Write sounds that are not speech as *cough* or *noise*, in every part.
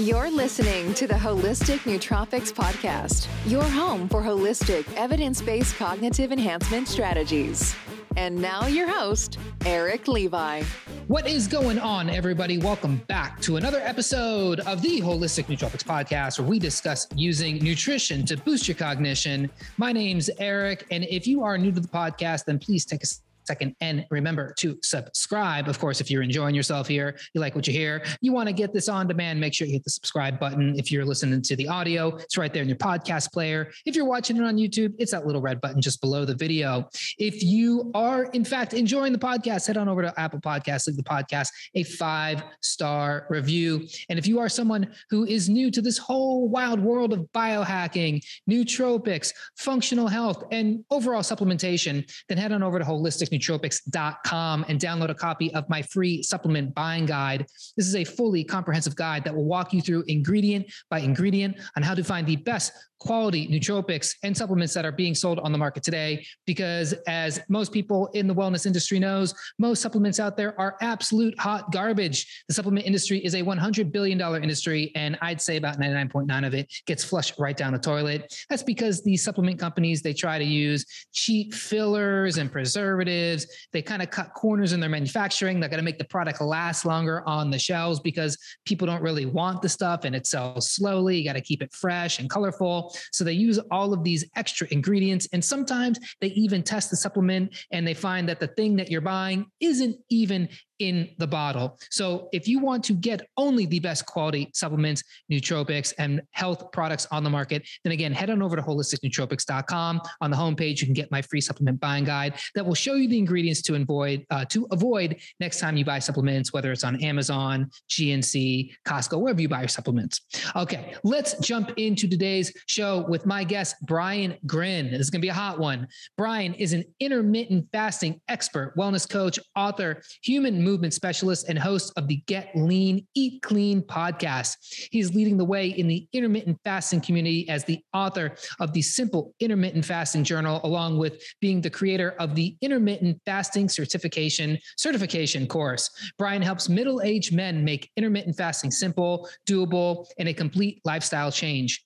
You're listening to the Holistic Nootropics Podcast, your home for holistic, evidence based cognitive enhancement strategies. And now, your host, Eric Levi. What is going on, everybody? Welcome back to another episode of the Holistic Nootropics Podcast, where we discuss using nutrition to boost your cognition. My name's Eric, and if you are new to the podcast, then please take a second. And remember to subscribe. Of course, if you're enjoying yourself here, you like what you hear, you want to get this on demand, make sure you hit the subscribe button. If you're listening to the audio, it's right there in your podcast player. If you're watching it on YouTube, it's that little red button just below the video. If you are, in fact, enjoying the podcast, head on over to Apple Podcasts, leave the podcast a five star review. And if you are someone who is new to this whole wild world of biohacking, nootropics, functional health, and overall supplementation, then head on over to Holistic nootropics.com and download a copy of my free supplement buying guide. This is a fully comprehensive guide that will walk you through ingredient by ingredient on how to find the best quality nootropics and supplements that are being sold on the market today because as most people in the wellness industry knows most supplements out there are absolute hot garbage. The supplement industry is a 100 billion dollar industry and i'd say about 99.9 of it gets flushed right down the toilet. That's because these supplement companies they try to use cheap fillers and preservatives. They kind of cut corners in their manufacturing. They're going to make the product last longer on the shelves because people don't really want the stuff and it sells slowly. You got to keep it fresh and colorful so they use all of these extra ingredients. And sometimes they even test the supplement and they find that the thing that you're buying isn't even in the bottle. So if you want to get only the best quality supplements, nootropics, and health products on the market, then again, head on over to holisticnootropics.com. On the homepage, you can get my free supplement buying guide that will show you the ingredients to avoid uh, to avoid next time you buy supplements, whether it's on Amazon, GNC, Costco, wherever you buy your supplements. Okay, let's jump into today's show with my guest, Brian Gryn. This is going to be a hot one. Brian is an intermittent fasting expert, wellness coach, author, human movement specialist and host of the Get Lean, Eat Clean podcast. He's leading the way in the intermittent fasting community as the author of the Simple Intermittent Fasting Journal, along with being the creator of the Intermittent Fasting Certification Certification course. Brian helps middle-aged men make intermittent fasting simple, doable, and a complete lifestyle change.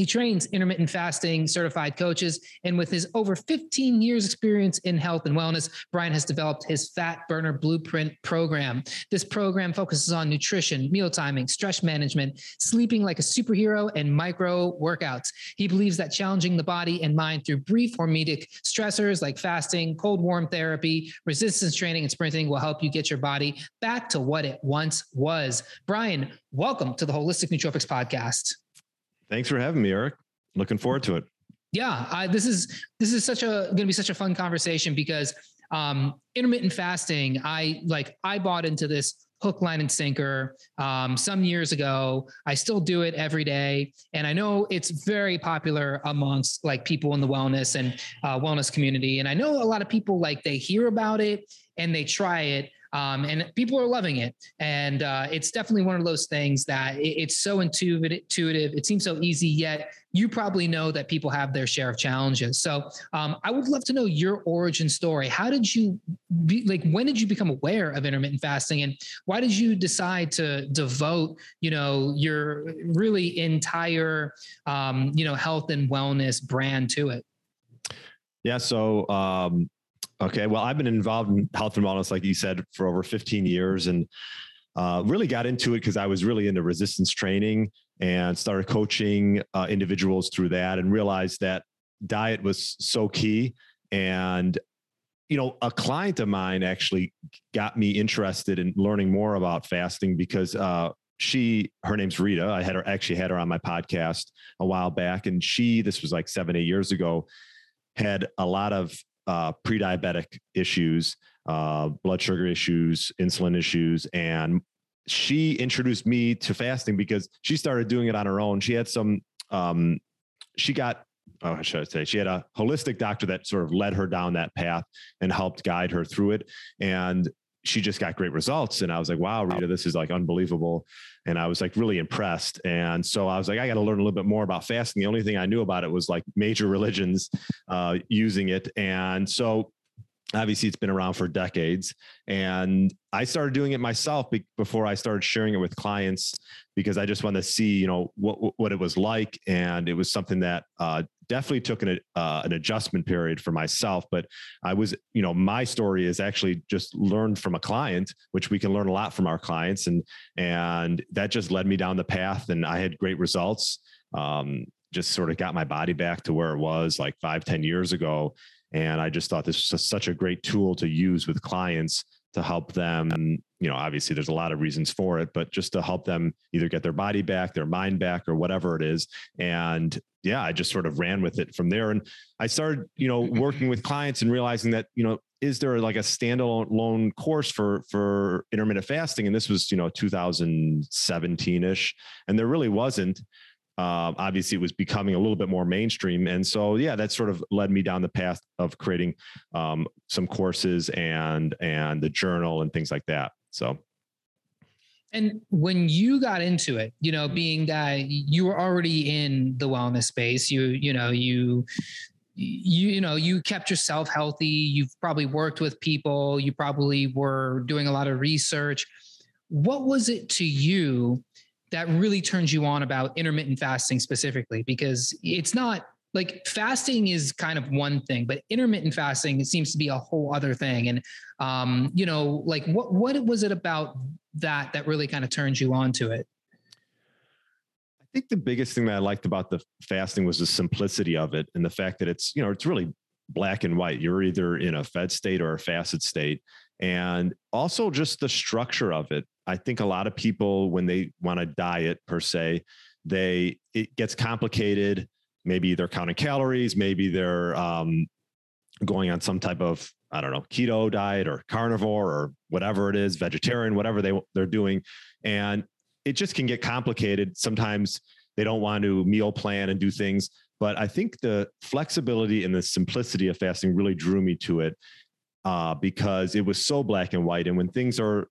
He trains intermittent fasting certified coaches. And with his over 15 years experience in health and wellness, Brian has developed his Fat Burner Blueprint program. This program focuses on nutrition, meal timing, stress management, sleeping like a superhero, and micro workouts. He believes that challenging the body and mind through brief hormetic stressors like fasting, cold warm therapy, resistance training, and sprinting will help you get your body back to what it once was. Brian, welcome to the Holistic Nootropics Podcast. Thanks for having me, Eric. Looking forward to it. Yeah, I, this is this is such a going to be such a fun conversation because um, intermittent fasting. I like I bought into this hook, line, and sinker um, some years ago. I still do it every day, and I know it's very popular amongst like people in the wellness and uh, wellness community. And I know a lot of people like they hear about it and they try it, um, and people are loving it. And uh, it's definitely one of those things that it, it's so intuitive. It seems so easy, yet you probably know that people have their share of challenges. So um, I would love to know your origin story. How did you be like? When did you become aware of intermittent fasting, and why did you decide to devote, you know, your really entire, um, you know, health and wellness brand to it? Yeah. So um, Okay. Well, I've been involved in health and wellness, like you said, for over 15 years and uh, really got into it because I was really into resistance training and started coaching uh, individuals through that and realized that diet was so key. And, you know, a client of mine actually got me interested in learning more about fasting because uh, she her name's rita i had her actually had her on my podcast a while back and she this was like seven eight years ago had a lot of uh, pre-diabetic issues, uh, blood sugar issues, insulin issues, and she introduced me to fasting because she started doing it on her own. She had some, um, she got, oh, should I say, she had a holistic doctor that sort of led her down that path and helped guide her through it. And she just got great results. And I was like, wow, Rita, this is like unbelievable. And I was like really impressed. And so I was like, I got to learn a little bit more about fasting. The only thing I knew about it was like major *laughs* religions uh, using it. And so obviously it's been around for decades and i started doing it myself before i started sharing it with clients because i just wanted to see you know what what it was like and it was something that uh, definitely took an, uh, an adjustment period for myself but i was you know my story is actually just learned from a client which we can learn a lot from our clients and and that just led me down the path and i had great results um, just sort of got my body back to where it was like five ten years ago and I just thought this was such a great tool to use with clients to help them. You know, obviously there's a lot of reasons for it, but just to help them either get their body back, their mind back, or whatever it is. And yeah, I just sort of ran with it from there. And I started, you know, working with clients and realizing that, you know, is there like a standalone course for for intermittent fasting? And this was, you know, 2017 ish, and there really wasn't. Um, obviously, it was becoming a little bit more mainstream, and so yeah, that sort of led me down the path of creating um, some courses and and the journal and things like that. So. And when you got into it, you know, being that you were already in the wellness space, you you know you you you know you kept yourself healthy you've probably worked with people you probably were doing a lot of research. What was it to you that really turns you on about intermittent fasting specifically? Because it's not like fasting is kind of one thing but intermittent fasting seems to be a whole other thing. And um you know like what what was it about that that really kind of turns you on to it? I think the biggest thing that i liked about the fasting was the simplicity of it and the fact that it's you know it's really black and white. You're either in a fed state or a fasted state. And also just the structure of it. I think a lot of people, when they want to diet per se, they it gets complicated. Maybe they're counting calories, maybe they're um, going on some type of I don't know keto diet or carnivore or whatever it is, vegetarian, whatever they they're doing, and it just can get complicated. Sometimes they don't want to meal plan and do things, but I think the flexibility and the simplicity of fasting really drew me to it uh, because it was so black and white. And when things are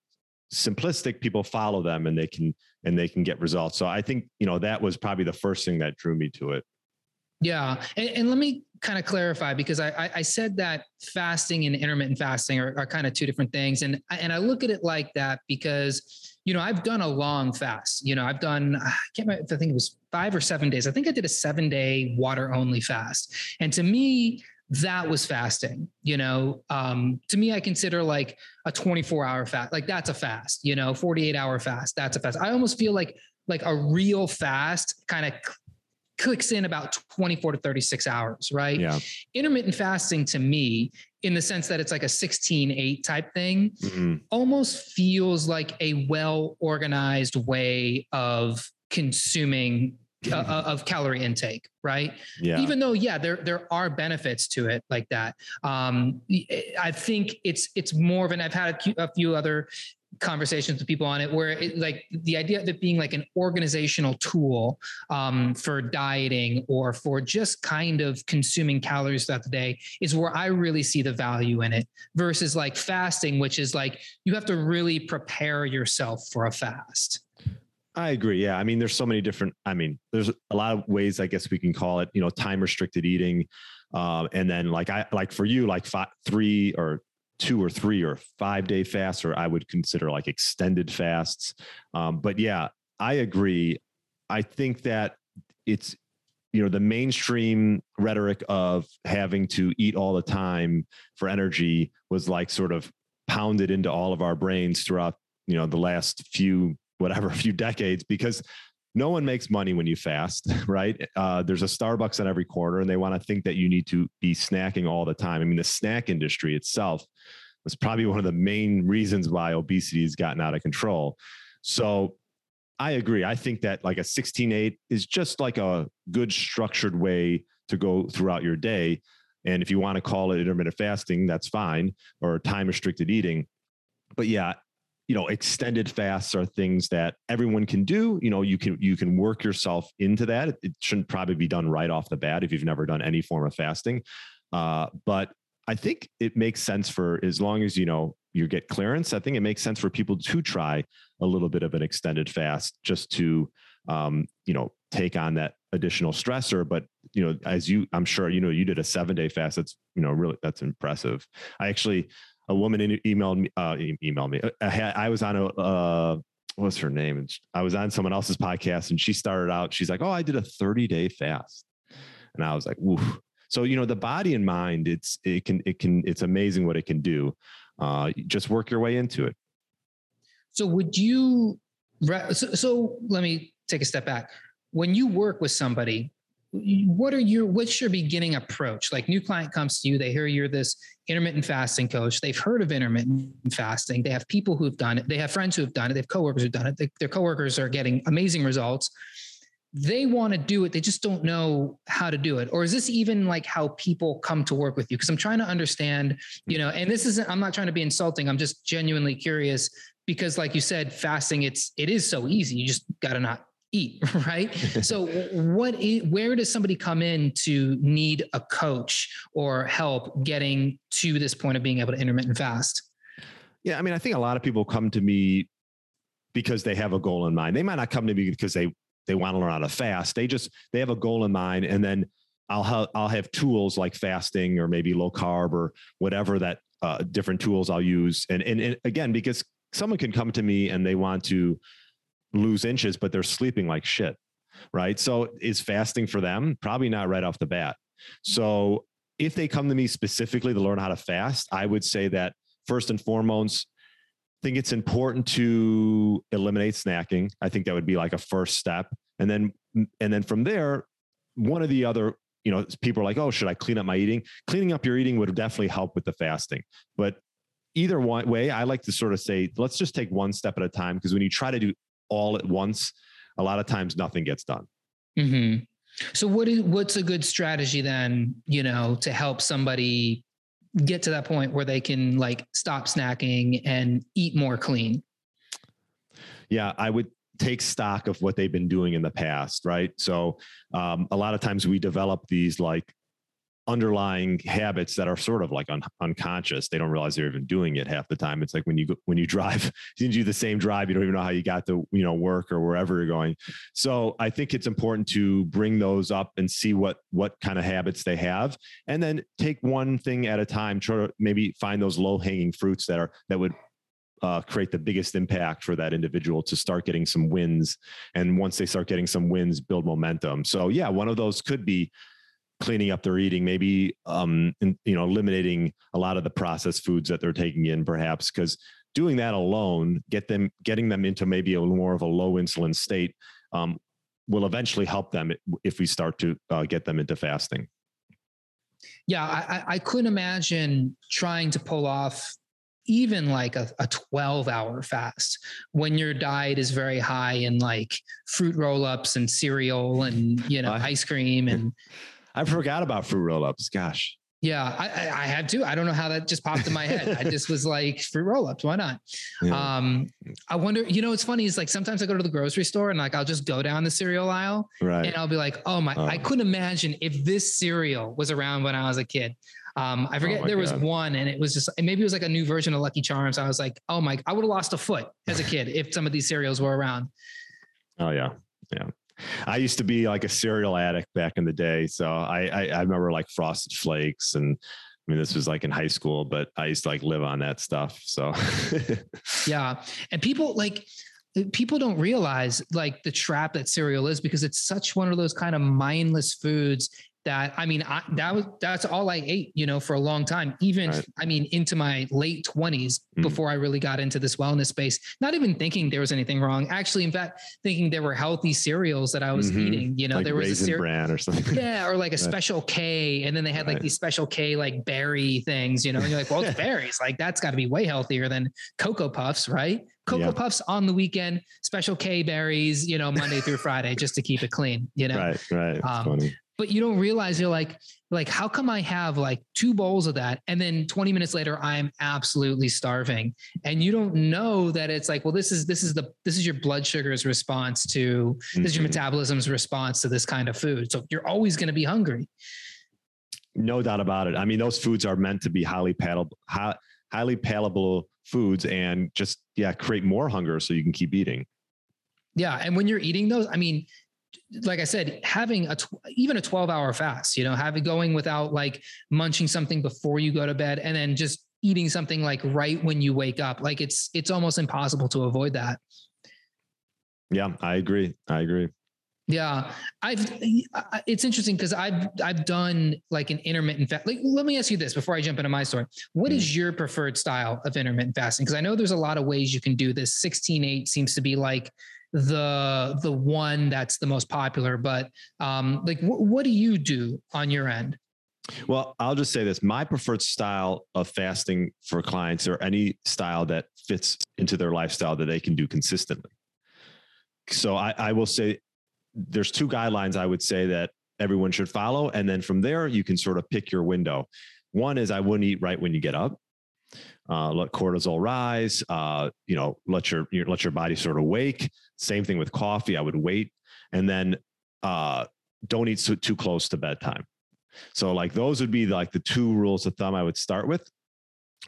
simplistic people follow them and they can and they can get results so i think you know that was probably the first thing that drew me to it yeah and, and let me kind of clarify because I, I said that fasting and intermittent fasting are, are kind of two different things and and i look at it like that because you know i've done a long fast you know i've done i can't remember if i think it was five or seven days i think i did a seven day water only fast and to me that was fasting you know um, to me i consider like a 24 hour fast like that's a fast you know 48 hour fast that's a fast. I almost feel like like a real fast kind of clicks in about 24 to 36 hours right yeah intermittent fasting to me in the sense that it's like a 16 8 type thing mm-hmm. almost feels like a well organized way of consuming uh, uh, of calorie intake, right? Yeah. Even though, yeah, there there are benefits to it like that. Um, I think it's it's more of an. I've had a few other conversations with people on it where it, like the idea of it being like an organizational tool um, for dieting or for just kind of consuming calories throughout the day is where I really see the value in it versus like fasting, which is like you have to really prepare yourself for a fast. I agree. Yeah. I mean, there's so many different, I mean, there's a lot of ways I guess we can call it, you know, time restricted eating. Um, and then like I, like for you, like five, three or two or three or five day fasts, or I would consider like extended fasts. Um, but yeah, I agree. I think that it's, you know, the mainstream rhetoric of having to eat all the time for energy was like sort of pounded into all of our brains throughout, you know, the last few whatever *laughs* few decades because no one makes money when you fast, *laughs* right? Uh, there's a Starbucks on every corner, and they want to think that you need to be snacking all the time. I mean, the snack industry itself was probably one of the main reasons why obesity has gotten out of control. So I agree. I think that like a 16-8 is just like a good structured way to go throughout your day. And if you want to call it intermittent fasting, that's fine, or time restricted eating. But yeah, you know extended fasts are things that everyone can do you know you can you can work yourself into that it shouldn't probably be done right off the bat if you've never done any form of fasting uh, but i think it makes sense for as long as you know you get clearance i think it makes sense for people to try a little bit of an extended fast just to um, you know take on that additional stressor but you know, as you, I'm sure, you know, you did a seven day fast. That's, you know, really, that's impressive. I actually, a woman emailed me, uh, emailed me. I, had, I was on a, uh, what's her name? I was on someone else's podcast and she started out, she's like, Oh, I did a 30 day fast. And I was like, Woof. So, you know, the body and mind, it's, it can, it can, it's amazing what it can do. Uh, just work your way into it. So would you, so, so let me take a step back. When you work with somebody, what are your what's your beginning approach? Like new client comes to you they hear you're this intermittent fasting coach they've heard of intermittent fasting they have people who've done it they have friends who have done it they have coworkers who've done it they, their coworkers are getting amazing results. They want to do it they just don't know how to do it. Or is this even like how people come to work with you? Because i'm trying to understand you know and this isn't i'm not trying to be insulting i'm just genuinely curious because like you said fasting it's it is so easy you just got to not eat *laughs* right? *laughs* So what where does somebody come in to need a coach or help getting to this point of being able to intermittent fast? Yeah i mean i think a lot of people come to me because they have a goal in mind. They might not come to me because they they want to learn how to fast. They just they have a goal in mind and then i'll have i'll have tools like fasting or maybe low carb or whatever that uh, different tools i'll use. And, and and again because someone can come to me and they want to lose inches, but they're sleeping like shit. Right. So is fasting for them? Probably not right off the bat. So if they come to me specifically to learn how to fast, I would say that first and foremost, I think it's important to eliminate snacking. I think that would be like a first step. And then and then from there, one of the other, you know, people are like, oh, should I clean up my eating? Cleaning up your eating would definitely help with the fasting. But either way, I like to sort of say, let's just take one step at a time. Because when you try to do all at once, a lot of times nothing gets done. Mm-hmm. So what is what's a good strategy then, you know, to help somebody get to that point where they can like stop snacking and eat more clean? Yeah, I would take stock of what they've been doing in the past, right? So um, a lot of times we develop these like underlying habits that are sort of like un- unconscious. They don't realize they're even doing it half the time. It's like when you go, when you drive, *laughs* you do the same drive, you don't even know how you got to you know work or wherever you're going. So I think it's important to bring those up and see what what kind of habits they have, and then take one thing at a time. Try to maybe find those low hanging fruits that are that would uh, create the biggest impact for that individual to start getting some wins. And once they start getting some wins, build momentum. So yeah, one of those could be cleaning up their eating, maybe um, in, you know eliminating a lot of the processed foods that they're taking in, perhaps because doing that alone, get them getting them into maybe a more of a low insulin state, um, will eventually help them if we start to uh, get them into fasting. Yeah, I, I couldn't imagine trying to pull off even like a, a 12 hour fast when your diet is very high in like fruit roll-ups and cereal and you know ice cream and *laughs* I forgot about fruit roll ups. Gosh. Yeah, I, I, had to. I don't know how that just popped in my head. I just was like, fruit roll ups, why not? Yeah. Um, I wonder, you know, what's funny is like sometimes I go to the grocery store and like I'll just go down the cereal aisle right. and I'll be like, oh my, oh. I couldn't imagine if this cereal was around when I was a kid. Um, I forget oh there God. was one and it was just maybe it was like a new version of Lucky Charms. I was like, oh my, I would have lost a foot as a kid if some of these cereals were around. Oh yeah. Yeah. I used to be like a cereal addict back in the day. So I, I, I remember like frosted flakes and I mean, this was like in high school, but I used to like live on that stuff. So *laughs* yeah. And people like, uh, people don't realize like the trap that cereal is because it's such one of those kind of mindless foods that I mean, I, that was that's all I ate, you know, for a long time. Even right. I mean, into my late twenties mm. before I really got into this wellness space. Not even thinking there was anything wrong. Actually, in fact, thinking there were healthy cereals that I was mm-hmm. eating. You know, like there was a cereal brand or something. *laughs* Yeah, or like a right. special K, and then they had right. like these special K like berry things. You know, and you're like, well, it's *laughs* berries. Like that's got to be way healthier than Cocoa Puffs, right? Cocoa yeah. Puffs on the weekend, special K berries, you know, Monday through Friday, just to keep it clean, you know? Right, right. Um, but you don't realize you're like like how come i have like two bowls of that and then 20 minutes later i'm absolutely starving and you don't know that it's like well this is this is the this is your blood sugar's response to mm-hmm. this is your mm-hmm. metabolism's response to this kind of food so you're always going to be hungry no doubt about it i mean those foods are meant to be highly palatable high, highly palatable foods and just yeah create more hunger so you can keep eating yeah and when you're eating those i mean like I said, having a tw- even a 12 hour fast, you know, having going without like munching something before you go to bed and then just eating something like right when you wake up. Like it's it's almost impossible to avoid that. Yeah, I agree. I agree. Yeah, I've. It's interesting because I've I've done like an intermittent fast. Like, let me ask you this before I jump into my story. What is mm-hmm. your preferred style of intermittent fasting? Because I know there's a lot of ways you can do this. 16-8 seems to be like the the one that's the most popular. But um, like, wh- what do you do on your end? Well, I'll just say this: my preferred style of fasting for clients, or any style that fits into their lifestyle that they can do consistently. So I, I will say there's two guidelines I would say that everyone should follow. And then from there, you can sort of pick your window. One is I wouldn't eat right when you get up. Uh, let cortisol rise. Uh, you know, let your, your let your body sort of wake. Same thing with coffee. I would wait, and then uh, don't eat so, too close to bedtime. So, like those would be like the two rules of thumb I would start with.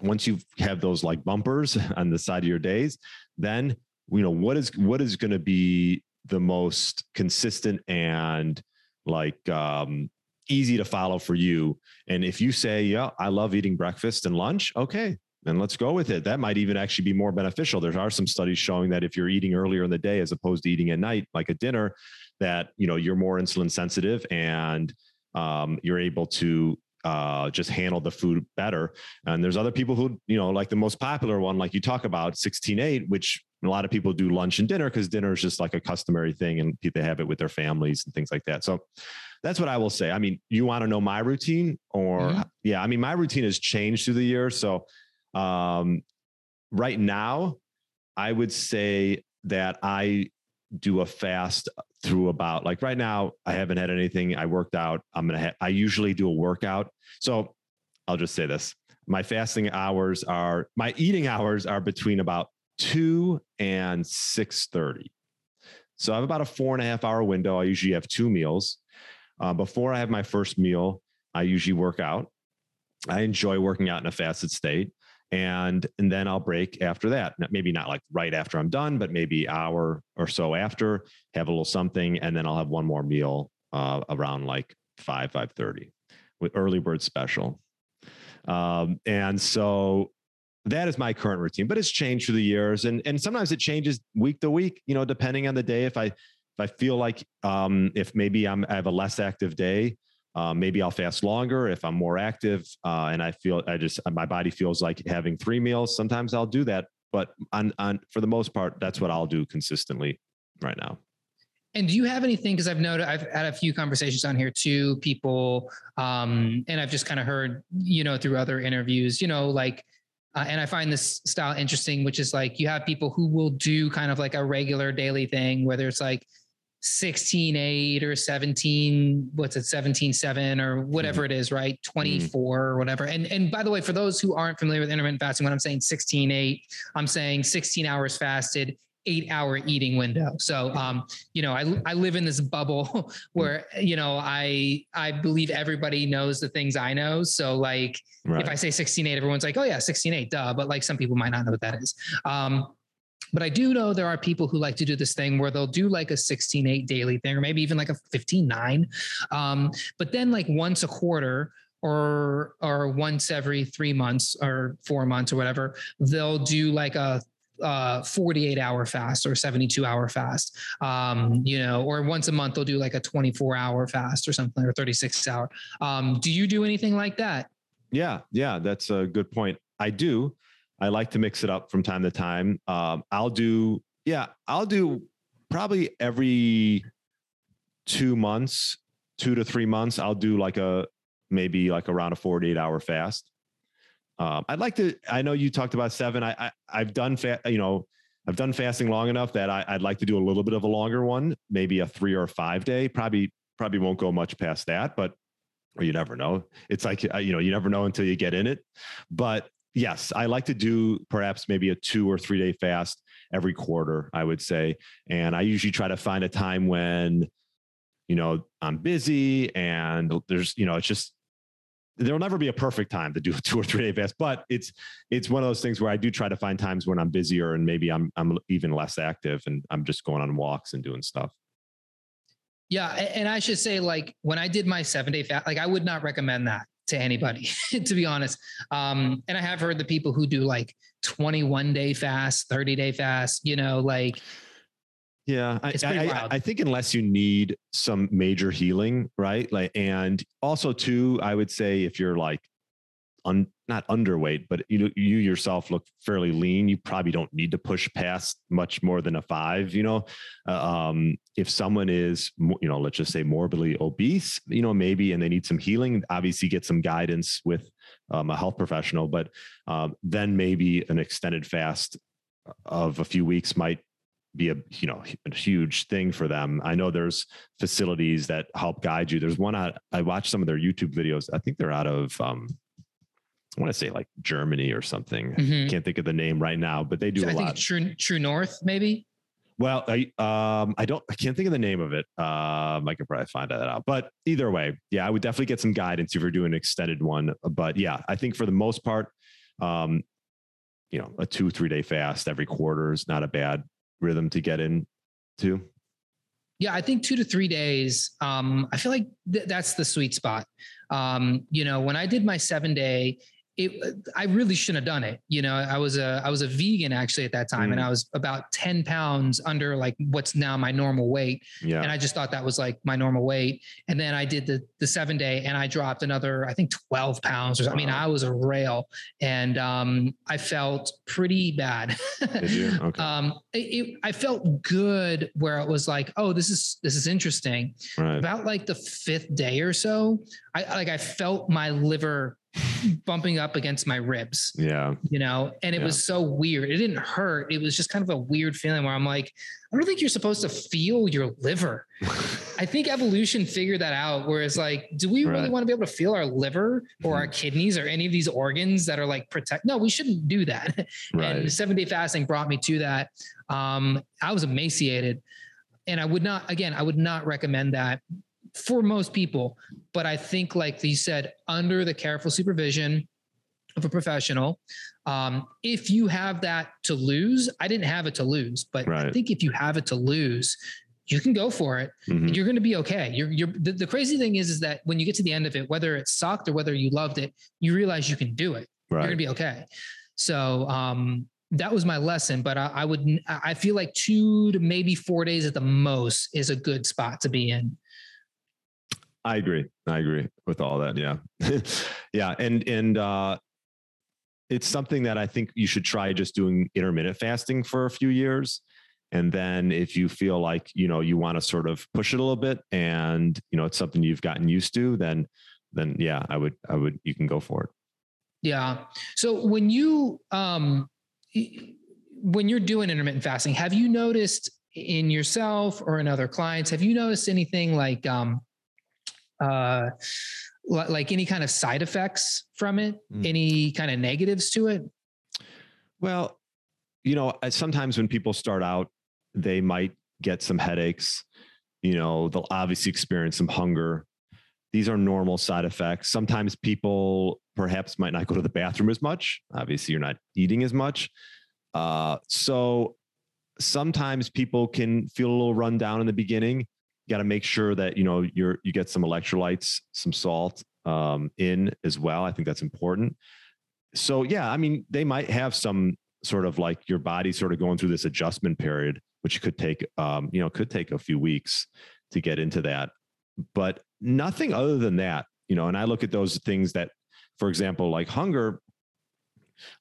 Once you have those like bumpers *laughs* on the side of your days, then you know what is what is going to be the most consistent and like um, easy to follow for you. And if you say, yeah, I love eating breakfast and lunch, okay, then let's go with it. That might even actually be more beneficial. There are some studies showing that if you're eating earlier in the day as opposed to eating at night, like a dinner, that you know you're more insulin sensitive and um, you're able to uh, just handle the food better. And there's other people who, you know, like the most popular one, like you talk about 16.8, which a lot of people do lunch and dinner because dinner is just like a customary thing and people have it with their families and things like that. So that's what I will say. I mean, you want to know my routine or mm-hmm. yeah, I mean, my routine has changed through the years. So um, right now, I would say that I do a fast through about like right now I haven't had anything. I worked out. I'm gonna. Ha- I usually do a workout. So I'll just say this: my fasting hours are my eating hours are between about two and six thirty. So I have about a four and a half hour window. I usually have two meals. Uh, before I have my first meal, I usually work out. I enjoy working out in a fasted state and and then I'll break after that. Maybe not like right after I'm done, but maybe hour or so after, have a little something, and then I'll have one more meal uh, around like five five thirty with early bird special. Um, and so that is my current routine, but it's changed through the years, and and sometimes it changes week to week. You know, depending on the day. If I if I feel like um, if maybe I'm I have a less active day, uh, maybe I'll fast longer if I'm more active uh, and I feel I just my body feels like having three meals. Sometimes I'll do that, but on on for the most part, that's what I'll do consistently right now. And do you have anything? Because I've noted I've had a few conversations on here too, people, um, and I've just kind of heard, you know, through other interviews, you know, like, uh, and I find this style interesting, which is like you have people who will do kind of like a regular daily thing, whether it's like 16 8 or 17 what's it 17 7 or whatever mm-hmm. it is right 24 mm-hmm. or whatever and and by the way for those who aren't familiar with intermittent fasting when i'm saying 16 8 i'm saying 16 hours fasted eight hour eating window so um you know i i live in this bubble *laughs* mm. where you know i i believe everybody knows the things i know so like right. if i say 16 8 everyone's like oh yeah 16 8 duh but like some people might not know what that is um but I do know there are people who like to do this thing where they'll do like a 16 8 daily thing, or maybe even like a 15 9. Um, but then, like once a quarter, or or once every three months or four months or whatever, they'll do like a uh, 48 hour fast or 72 hour fast, um, you know, or once a month they'll do like a 24 hour fast or something or 36 hour. Um, do you do anything like that? Yeah, yeah, that's a good point. I do. I like to mix it up from time to time. Um, I'll do, yeah, I'll do probably every two months, two to three months. I'll do like a maybe like around a 48 hour fast. Um, I'd like to. I know you talked about seven. I, I have done fat. You know, I've done fasting long enough that I, I'd like to do a little bit of a longer one, maybe a three or five day. Probably probably won't go much past that, but or you never know. It's like you know you never know until you get in it. But yes, I like to do perhaps maybe a two or three day fast every quarter, I would say. And I usually try to find a time when, you know, I'm busy and there's, you know, it's just, there'll never be a perfect time to do a two or three day fast, but it's, it's one of those things where I do try to find times when I'm busier and maybe I'm, I'm even less active and I'm just going on walks and doing stuff. Yeah, and I should say, like when I did my seven day fast, like I would not recommend that to anybody, *laughs* to be honest. Um, and I have heard the people who do like 21 day fast, 30 day fast, you know, like yeah, I, I, I, think unless you need some major healing, right? Like, and also too, I would say if you're like un, not underweight, but you you yourself look fairly lean, you probably don't need to push past much more than a five. You know, uh, um, if someone is, you know, let's just say morbidly obese, you know, maybe and they need some healing, obviously get some guidance with um, a health professional, but um, then maybe an extended fast of a few weeks might be a you know a huge thing for them. I know there's facilities that help guide you. There's one I, I watched some of their YouTube videos. I think they're out of um, I want to say like Germany or something. Mm-hmm. Can't think of the name right now, but they do so a I lot. True True North, maybe. Well, I um I don't I can't think of the name of it. Um, I could probably find that out. But either way, yeah, I would definitely get some guidance if you're doing an extended one. But yeah, I think for the most part, um, you know, a two three day fast every quarter is not a bad rhythm to get into? Yeah, I think two to three days. Um, I feel like th- that's the sweet spot. Um, you know, when I did my seven day, it, I really shouldn't have done it. You know, I was a I was a vegan actually at that time, mm. and I was about ten pounds under like what's now my normal weight. Yeah. And I just thought that was like my normal weight. And then I did the the seven day, and I dropped another I think twelve pounds. Or wow. I mean, I was a rail, and um, I felt pretty bad. Did you? *laughs* Okay. um, it, it, I felt good where it was like, oh, this is this is interesting. Right. About like the fifth day or so, I like I felt my liver bumping up against my ribs. Yeah. You know, and it yeah. was so weird. It didn't hurt. It was just kind of a weird feeling where I'm like, I don't think you're supposed to feel your liver. *laughs* I think evolution figured that out. Whereas, like, do we right. really want to be able to feel our liver or our kidneys or any of these organs that are like protect? No, we shouldn't do that. *laughs* Right. And seven day fasting brought me to that. Um, I was emaciated. And I would not, again, I would not recommend that for most people. But I think, like you said, under the careful supervision of a professional, um, if you have that to lose, I didn't have it to lose, but right. I think if you have it to lose, you can go for it mm-hmm. and you're going to be okay. You're, you're the, the, crazy thing is, is that when you get to the end of it, whether it sucked or whether you loved it, you realize you can do it. Right. You're going to be okay. So, um, that was my lesson, but I, I would, I feel like two to maybe four days at the most is a good spot to be in. I agree. I agree with all that. Yeah. *laughs* yeah. And, and, uh, it's something that I think you should try just doing intermittent fasting for a few years. And then if you feel like, you know, you want to sort of push it a little bit and, you know, it's something you've gotten used to, then, then yeah, I would, I would, you can go for it. Yeah. So when you, um, when you're doing intermittent fasting, have you noticed in yourself or in other clients, have you noticed anything like, um, uh, like any kind of side effects from it, mm. any kind of negatives to it? Well, you know, sometimes when people start out, they might get some headaches. You know, they'll obviously experience some hunger. These are normal side effects. Sometimes people perhaps might not go to the bathroom as much. Obviously, you're not eating as much. Uh, so sometimes people can feel a little run down in the beginning got to make sure that you know you're you get some electrolytes, some salt um, in as well. I think that's important. So yeah, I mean, they might have some sort of like your body sort of going through this adjustment period, which could take um, you know could take a few weeks to get into that, but nothing other than that. You know, and I look at those things that, for example, like hunger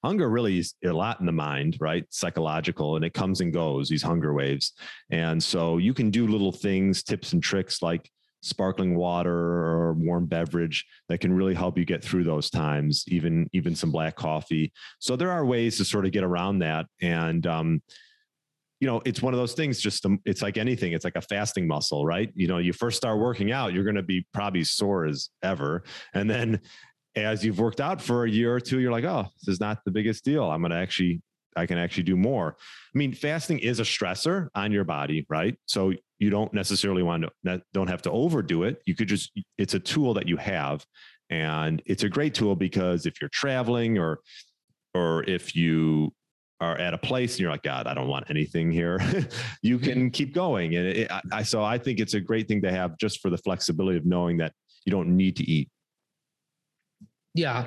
hunger really is a lot in the mind, right? Psychological, and it comes and goes, these hunger waves. And so you can do little things, tips and tricks like sparkling water or warm beverage that can really help you get through those times even even some black coffee so there are ways to sort of get around that and um, you know it's one of those things just um, it's like anything it's like a fasting muscle right you know you first start working out you're going to be probably sore as ever and then as you've worked out for a year or two, you're like, oh, this is not the biggest deal. I'm going to actually, I can actually do more. I mean, fasting is a stressor on your body, right? So you don't necessarily want to, don't have to overdo it. You could just, it's a tool that you have. And it's a great tool because if you're traveling or, or if you are at a place and you're like, God, I don't want anything here, *laughs* you can keep going. And it, I, so I think it's a great thing to have just for the flexibility of knowing that you don't need to eat. Yeah.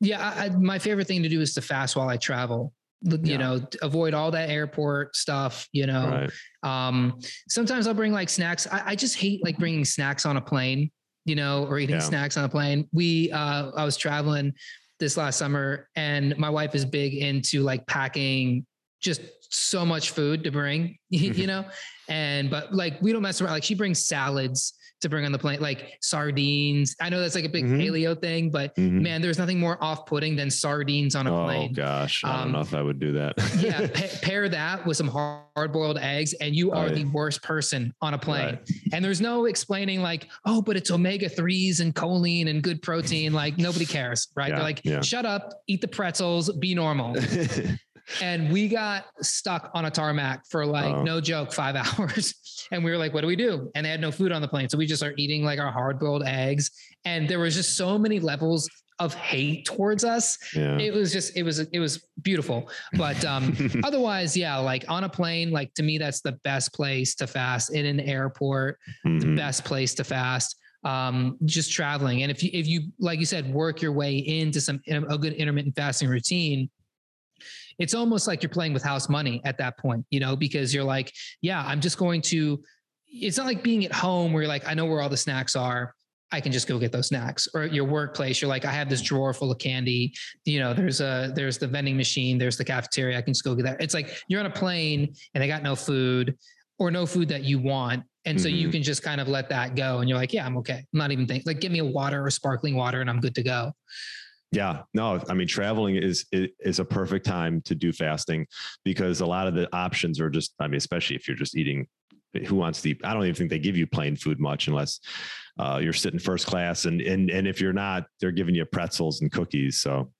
Yeah. I, my favorite thing to do is to fast while I travel you yeah. know avoid all that airport stuff you know right. um sometimes i'll bring like snacks I, I, just hate like bringing snacks on a plane you know or eating yeah. snacks on a plane we uh i was traveling this last summer and my wife is big into like packing just so much food to bring *laughs* you know and but like we don't mess around like she brings salads to bring on the plane, like sardines. I know that's like a big mm-hmm. paleo thing, but mm-hmm. man, there's nothing more off-putting than sardines on a oh, plane. Oh gosh, I don't um, know if I would do that. yeah, pa- *laughs* pair that with some hard-boiled eggs, and you are right. the worst person on a plane. Right. And there's no explaining like, oh, but it's omega threes and choline and good protein. Like nobody cares, right? Yeah, They're like, yeah. shut up, eat the pretzels, be normal. *laughs* and we got stuck on a tarmac for like oh. no joke five *laughs* hours and we were like what do we do and they had no food on the plane so we just are eating like our hard boiled eggs and there was just so many levels of hate towards us yeah. it was just it was it was beautiful but um *laughs* otherwise yeah like on a plane like to me that's the best place to fast in an airport mm-hmm. the best place to fast um, just traveling. And if you, if you, like you said, work your way into some, a good intermittent fasting routine, it's almost like you're playing with house money at that point, you know, because you're like, yeah, I'm just going to, it's not like being at home where you're like, I know where all the snacks are. I can just go get those snacks or at your workplace. You're like, I have this drawer full of candy. You know, there's a, there's the vending machine, there's the cafeteria. I can just go get that. It's like you're on a plane and they got no food or no food that you want. And mm-hmm. so you mm-hmm. can just kind of let that go. And you're like, yeah, I'm okay. I'm not even thinking like, give me a water or sparkling water and I'm good to go. Yeah, no, I mean traveling is is a perfect time to do fasting because a lot of the options are just I mean especially if you're just eating who wants to eat I don't even think they give you plain food much unless uh, you're sitting first class and and and if you're not they're giving you pretzels and cookies so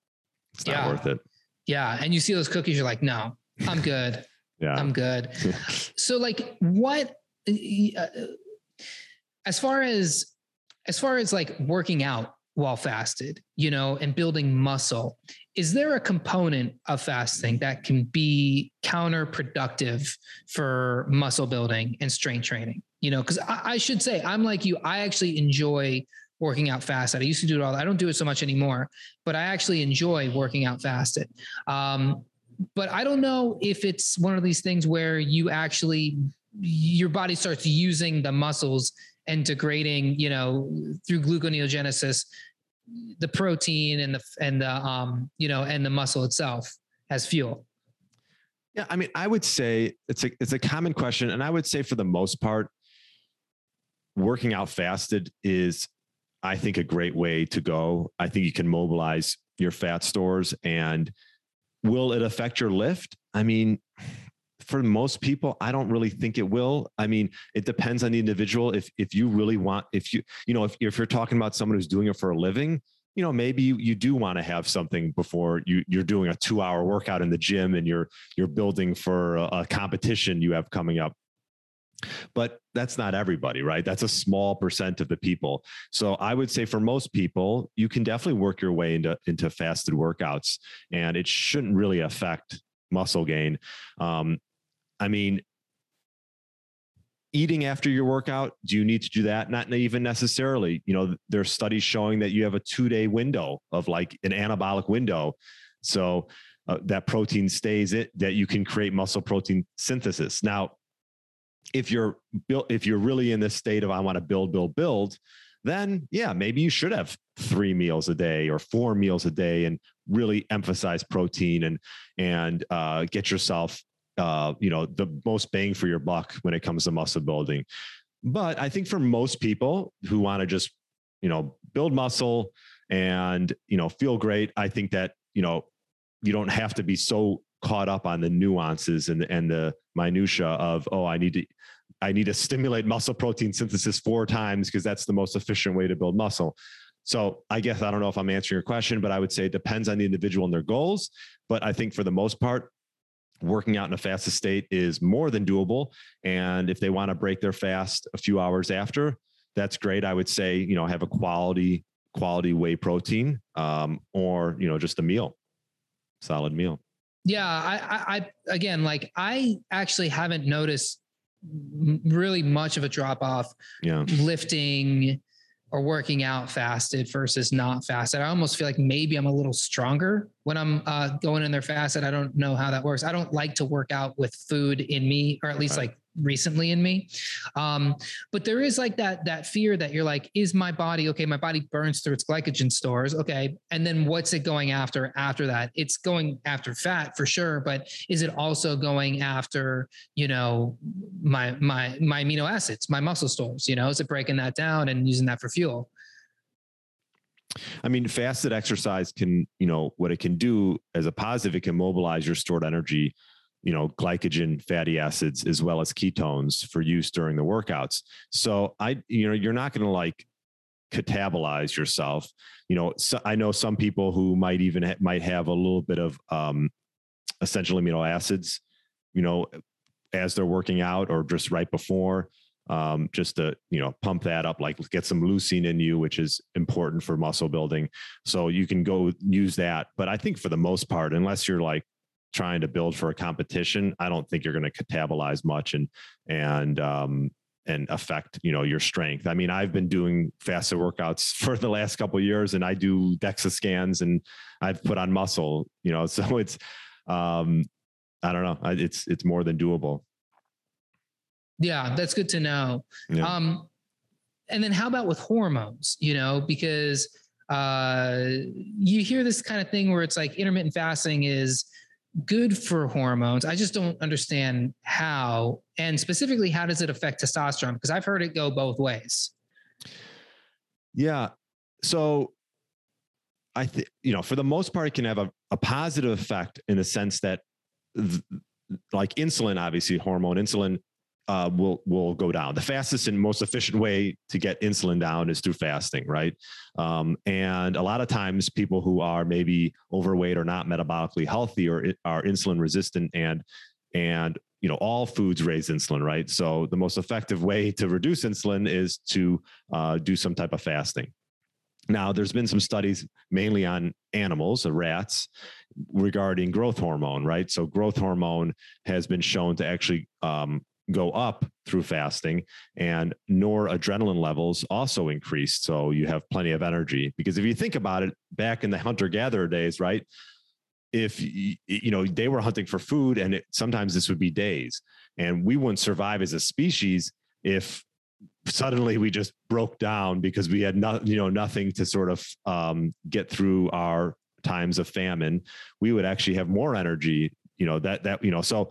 it's not yeah. worth it. Yeah, and you see those cookies you're like no, I'm good. *laughs* yeah. I'm good. *laughs* so like what uh, as far as as far as like working out while fasted, you know, and building muscle. Is there a component of fasting that can be counterproductive for muscle building and strength training? You know, because I, I, should say, I'm like you, I actually enjoy working out fasted. I used to do it all. I don't do it so much anymore, but I actually enjoy working out fasted. Um, but I don't know if it's one of these things where you actually your body starts using the muscles and degrading, you know, through gluconeogenesis, the protein and the and the um, you know, and the muscle itself as fuel. Yeah, I mean, I would say it's a it's a common question, and I would say for the most part, working out fasted is, I think, a great way to go. I think you can mobilize your fat stores, and will it affect your lift? I mean, for most people, I don't really think it will. I mean, it depends on the individual. If if you really want, if you you know, if if you're talking about someone who's doing it for a living, you know, maybe you, you do want to have something before you you're doing a two hour workout in the gym and you're you're building for a, a competition you have coming up. But that's not everybody, right? That's a small percent of the people. So I would say for most people, you can definitely work your way into into fasted workouts, and it shouldn't really affect muscle gain. Um, I mean, eating after your workout, do you need to do that? Not even necessarily. You know, there's studies showing that you have a two day window of like an anabolic window. So uh, that protein stays it, that you can create muscle protein synthesis. Now, if you're built, if you're really in this state of I want to build, build, build, then yeah, maybe you should have three meals a day or four meals a day and really emphasize protein and and uh, get yourself uh, you know, the most bang for your buck when it comes to muscle building. But I think for most people who want to just, you know, build muscle and, you know, feel great, I think that, you know, you don't have to be so caught up on the nuances and and the minutia of, oh, I need to I need to stimulate muscle protein synthesis four times because that's the most efficient way to build muscle. So I guess I don't know if I'm answering your question, but I would say it depends on the individual and their goals. But I think for the most part, working out in a fasted state is more than doable. And if they want to break their fast a few hours after, that's great. I would say, you know, have a quality, quality whey protein um, or, you know, just a meal, solid meal. Yeah, I, I, again, like I actually haven't noticed really much of a drop off. Yeah, lifting or working out fasted versus not fasted. I almost feel like maybe I'm a little stronger when I'm uh, going in there fasted. I don't know how that works. I don't like to work out with food in me, or at least right. like recently in me. Um, but there is like that that fear that you're like, is my body okay? My body burns through its glycogen stores, okay, and then what's it going after after that? It's going after fat for sure, but is it also going after you know my my my amino acids, my muscle stores? You know, is it breaking that down and using that for fuel? I mean, fasted exercise can, you know, what it can do as a positive, it can mobilize your stored energy you know glycogen fatty acids as well as ketones for use during the workouts. So i you know you're not going to like catabolize yourself. You know so i know some people who might even ha- might have a little bit of um, essential amino acids you know as they're working out or just right before um, just to you know pump that up like get some leucine in you which is important for muscle building. So you can go use that. But i think for the most part unless you're like trying to build for a competition, I don't think you're going to catabolize much and and um, and affect you know your strength. I mean, I've been doing fasted workouts *laughs* for the last couple years, and I do DEXA scans, and I've put on muscle. You know, *laughs* so it's um, I don't know, it's it's more than doable. Yeah, that's good to know. Yeah. Um, and then how about with hormones? You know, because uh, you hear this kind of thing where it's like intermittent fasting is good for hormones. I just don't understand how, and specifically, how does it affect testosterone? Because I've heard it go both ways. Yeah. So I think, you know, for the most part, it can have a, a positive effect in the sense that, th- like insulin, obviously, hormone insulin uh, will will go down. The fastest and most efficient way to get insulin down is through fasting, right? Um, and a lot of times, people who are maybe overweight or not metabolically healthy or are insulin resistant, and and you know all foods raise insulin, right? So the most effective way to reduce insulin is to uh, do some type of fasting. Now, there's been some studies mainly on animals, uh, rats, regarding growth hormone, right? So, growth hormone has been shown to actually um, go up through fasting and noradrenaline levels also increase so you have plenty of energy. Because if you think about it back in the hunter gatherer days right if you know they were hunting for food and it, sometimes this would be days. And we wouldn't survive as a species if suddenly we just broke down because we had not you know nothing to sort of um, get through our times of famine. We would actually have more energy you know that that you know so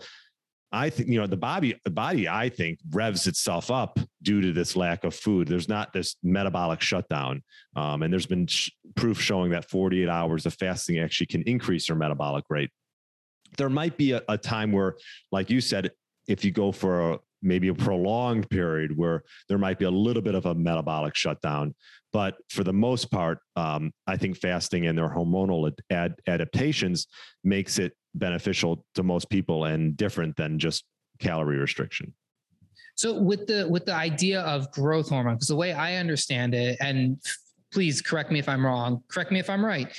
I think you know the body the body I think revs itself up due to this lack of food. There's not this metabolic shutdown, um, and there's been sh- proof showing that 48 hours of fasting actually can increase your metabolic rate. There might be a, a time where, like you said, if you go for a, maybe a prolonged period where there might be a little bit of a metabolic shutdown, but for the most part, um, I think fasting and their hormonal ad- adaptations makes it beneficial to most people and different than just calorie restriction. So with the with the idea of growth hormone, because the way I understand it, and please correct me if I'm wrong, correct me if I'm right,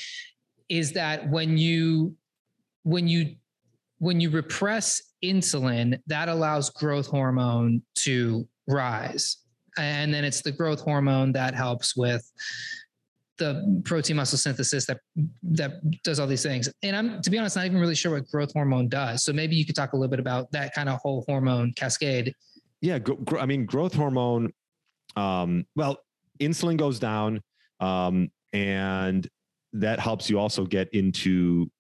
is that when you when you when you repress insulin, that allows growth hormone to rise. And then it's the growth hormone that helps with the protein muscle synthesis that that does all these things. And I'm to be honest, not even really sure what growth hormone does. So maybe you could talk a little bit about that kind of whole hormone cascade. Yeah, gr- I mean, growth hormone. Um, well, insulin goes down, um, and that helps you also get into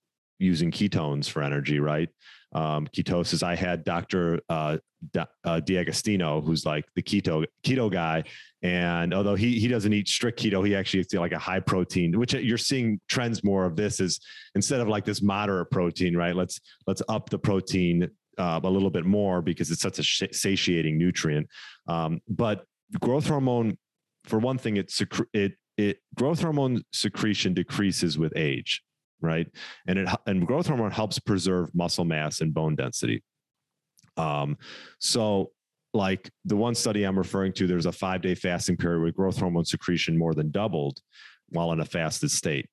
using ketones for energy, right? um, ketosis. I had Dr. Uh, D- uh, who's like the keto keto guy, and although he he doesn't eat strict keto, he actually eats like a high protein. Which you're seeing trends more of this is instead of like this moderate protein, right? Let's let's up the protein uh, a little bit more because it's such a sh- satiating nutrient. Um, but growth hormone, for one thing, it secre- it it growth hormone secretion decreases with age right? And it and growth hormone helps preserve muscle mass and bone density. Um, so like the one study I'm referring to, there's a five day fasting period where growth hormone secretion more than doubled while in a fasted state.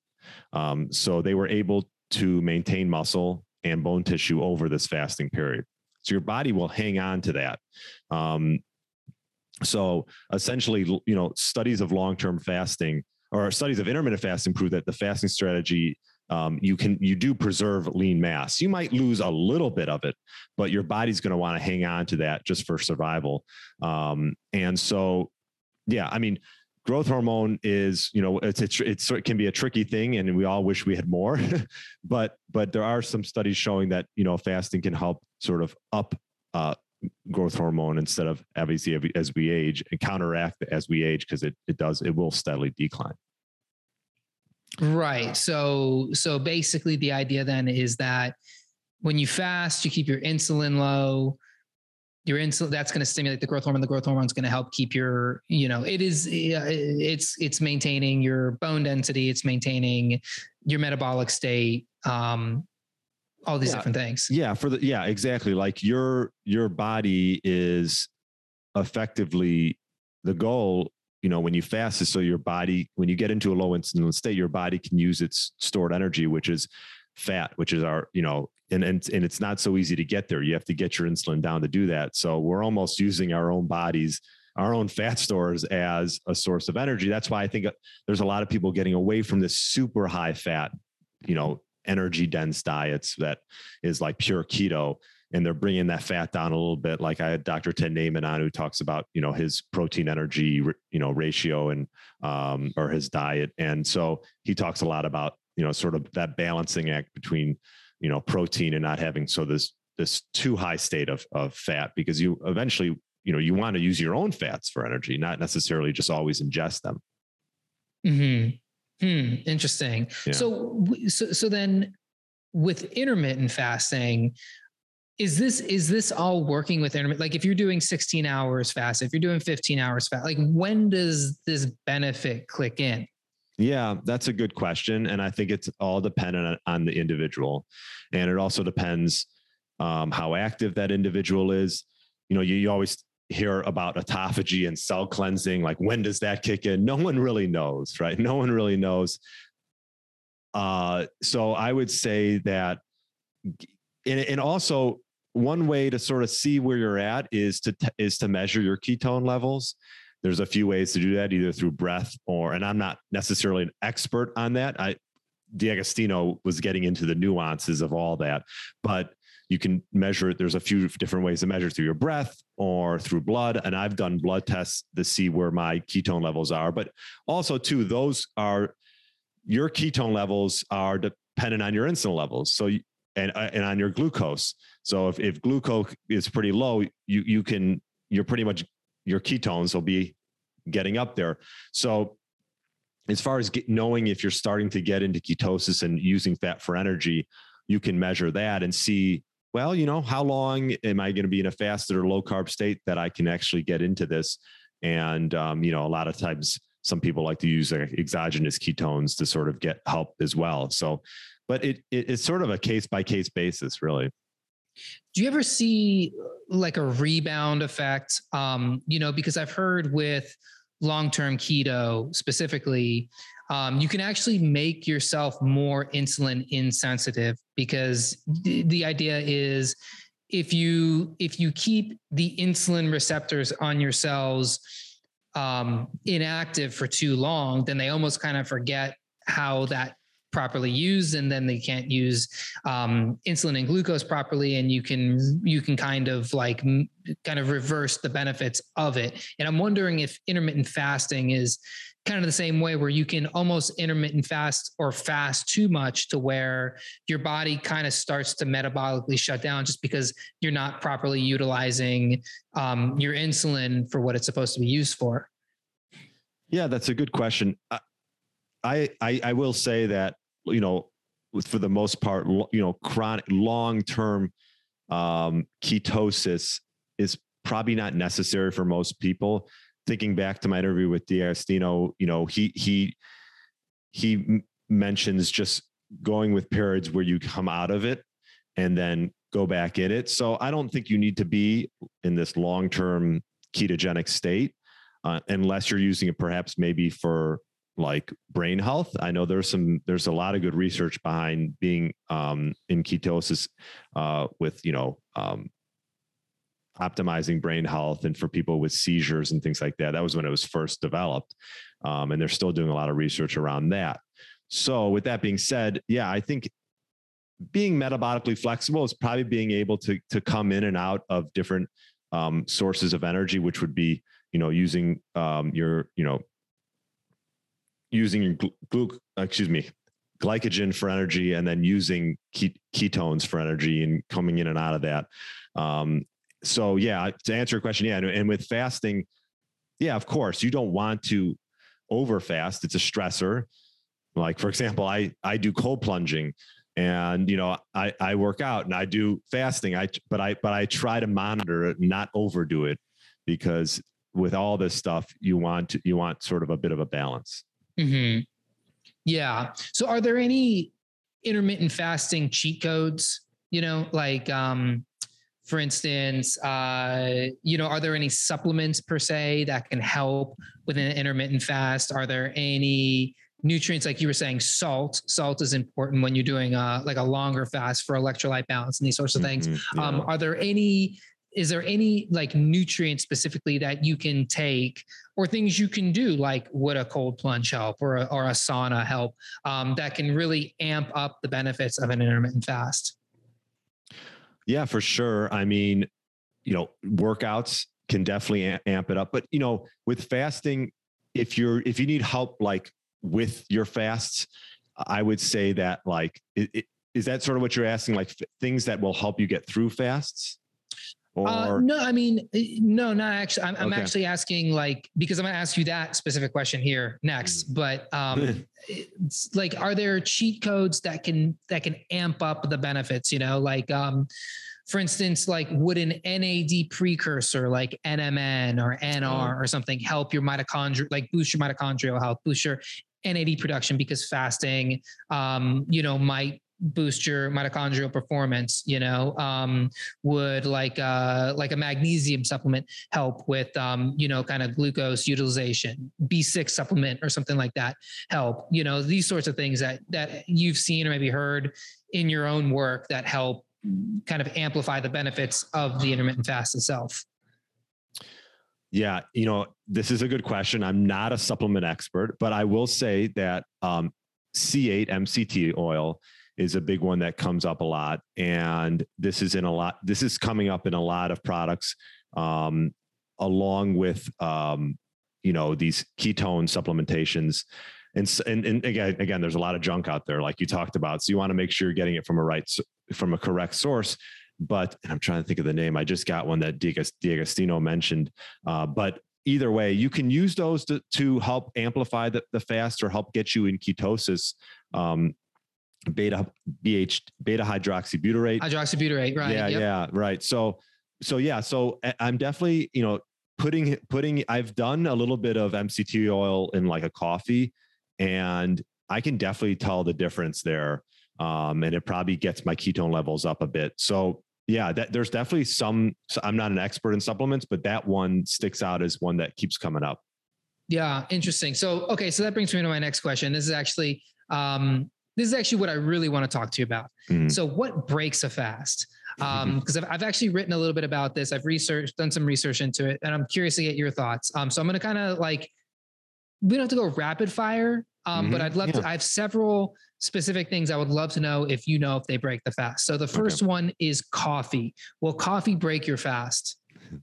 Um, so they were able to maintain muscle and bone tissue over this fasting period. So your body will hang on to that. Um, so essentially, you know, studies of long-term fasting or studies of intermittent fasting prove that the fasting strategy um, you can you do preserve lean mass. You might lose a little bit of it, but your body's going to want to hang on to that just for survival. Um, and so, yeah, I mean, growth hormone is you know it's it's, it's it can be a tricky thing, and we all wish we had more, *laughs* but but there are some studies showing that you know fasting can help sort of up uh, growth hormone instead of obviously as we age and counteract as we age because it it does it will steadily decline. Right. So so basically the idea then is that when you fast, you keep your insulin low. Your insulin that's going to stimulate the growth hormone. The growth hormone is going to help keep your, you know, it is it's it's maintaining your bone density, it's maintaining your metabolic state, um, all these yeah. different things. Yeah, for the yeah, exactly. Like your your body is effectively the goal you know when you fast is so your body when you get into a low insulin state your body can use its stored energy which is fat which is our you know and, and and it's not so easy to get there. You have to get your insulin down to do that. So we're almost using our own bodies our own fat stores as a source of energy. That's why i think uh, there's a lot of people getting away from this super high fat you know energy dense diets that is like pure keto and they're bringing that fat down a little bit. Like I had Dr. Ted Naiman on who talks about, you know, his protein energy, you know, ratio and, um, or his diet. And so he talks a lot about, you know, sort of that balancing act between, you know, protein and not having so this, this too high state of, of fat because you eventually, you know, you want to use your own fats for energy, not necessarily just always ingest them. Hmm. Hmm. Interesting. Yeah. So, so, so then with intermittent fasting, is this is this all working with intermittent like if you're doing 16 hours fast if you're doing 15 hours fast like when does this benefit click in? Yeah that's a good question and i think it's all dependent on, the individual. And it also depends um, how active that individual is. You know you, you always hear about autophagy and cell cleansing like when does that kick in? No one really knows right? No one really knows. Uh, so i would say that and also one way to sort of see where you're at is to is to measure your ketone levels. There's a few ways to do that either through breath or and i'm not necessarily an expert on that. I D'Agostino was getting into the nuances of all that but you can measure it. There's a few different ways to measure through your breath or through blood and i've done blood tests to see where my ketone levels are. But also too those are your ketone levels are dependent on your insulin levels. So and uh, and on your glucose. So if, if glucose is pretty low, you you can you're pretty much your ketones will be getting up there. So as far as get, knowing if you're starting to get into ketosis and using fat for energy, you can measure that and see well, you know, how long am I going to be in a fasted or low carb state that I can actually get into this? And um, you know, a lot of times some people like to use exogenous ketones to sort of get help as well. So but it, it it's sort of a case by case basis, really. Do you ever see like a rebound effect? Um, you know, because I've heard with long term keto specifically, um, you can actually make yourself more insulin insensitive because th- the idea is if you if you keep the insulin receptors on your cells um, inactive for too long, then they almost kind of forget how that properly used and then they can't use um, insulin and glucose properly and you can you can kind of like kind of reverse the benefits of it. And i'm wondering if intermittent fasting is kind of the same way where you can almost intermittent fast or fast too much to where your body kind of starts to metabolically shut down just because you're not properly utilizing um, your insulin for what it's supposed to be used for. Yeah that's a good question. I, I, I will say that you know for the most part you know chronic long term um, ketosis is probably not necessary for most people. Thinking back to my interview with D'Agostino, you know he he he mentions just going with periods where you come out of it and then go back in it. So I don't think you need to be in this long term ketogenic state uh, unless you're using it perhaps maybe for like brain health. I know there's some there's a lot of good research behind being um, in ketosis uh, with you know um, optimizing brain health and for people with seizures and things like that. That was when it was first developed, um, and they're still doing a lot of research around that. So, with that being said, yeah, I think being metabolically flexible is probably being able to to come in and out of different um, sources of energy, which would be you know using um, your you know using your glu- excuse me glycogen for energy and then using ketones for energy and coming in and out of that. Um, so yeah to answer your question yeah and, and with fasting yeah of course you don't want to over fast it's a stressor. Like for example i i do cold plunging and you know i i work out and i do fasting. I but i but i try to monitor it not overdo it because with all this stuff you want you want sort of a bit of a balance mm-hmm. yeah so are there any intermittent fasting cheat codes you know like um for instance, uh, you know, are there any supplements per se that can help with an intermittent fast? Are there any nutrients like you were saying salt salt is important when you're doing a like a longer fast for electrolyte balance and these sorts of things mm-hmm, yeah. um, are there any is there any like nutrient specifically that you can take or things you can do like would a cold plunge help or a, or a sauna help um, that can really amp up the benefits of an intermittent fast yeah, for sure. I mean, you know, workouts can definitely amp it up, but you know, with fasting, if you're if you need help like with your fasts, I would say that like it, it, is that sort of what you're asking, like f- things that will help you get through fasts? Uh, no, I mean, no, not actually. I'm, I'm actually asking like because I'm going to ask you that specific question here next. Mm. But um, *laughs* it's like, are there cheat codes that can that can amp up the benefits? You know, like um, for instance, like would an NAD precursor like NMN or NR or something help your mitochondria, like boost your mitochondrial health, boost your NAD production because fasting, um, you know, might boost your mitochondrial performance you know um, would like uh, like a magnesium supplement help with um, you know kind of glucose utilization b6 supplement or something like that help you know these sorts of things that that you've seen or maybe heard in your own work that help kind of amplify the benefits of the intermittent fast itself. Yeah you know this is a good question. I'm not a supplement expert but i will say that um, c8 mct oil is a big one that comes up a lot. And this is in a lot, this is coming up in a lot of products, um, along with, um, you know, these ketone supplementations. And, and, and again, again, there's a lot of junk out there, like you talked about. So you want to make sure you're getting it from a right, from a correct source. But I'm trying to think of the name. I just got one that D'Agostino mentioned. Uh, but either way, you can use those to, to help amplify the, the fast or help get you in ketosis. Um, beta BH beta hydroxybutyrate. Hydroxybutyrate, right? Yeah, yep. yeah, right. So, so yeah, so I'm definitely you know putting putting. I've done a little bit of MCT oil in like a coffee, and I can definitely tell the difference there. Um, and it probably gets my ketone levels up a bit. So yeah, that, there's definitely some. So I'm not an expert in supplements, but that one sticks out as one that keeps coming up. Yeah, interesting. So okay, so that brings me to my next question. This is actually um, this is actually what I really want to talk to you about. Mm. So, what breaks a fast? Um, because I've, I've actually written a little bit about this. I've researched, done some research into it, and I'm curious to get your thoughts. Um, so I'm going to kind of like, we don't have to go rapid fire, um, mm-hmm. but I'd love yeah. to. I have several specific things I would love to know if you know if they break the fast. So the first okay. one is coffee. Will coffee break your fast? *laughs*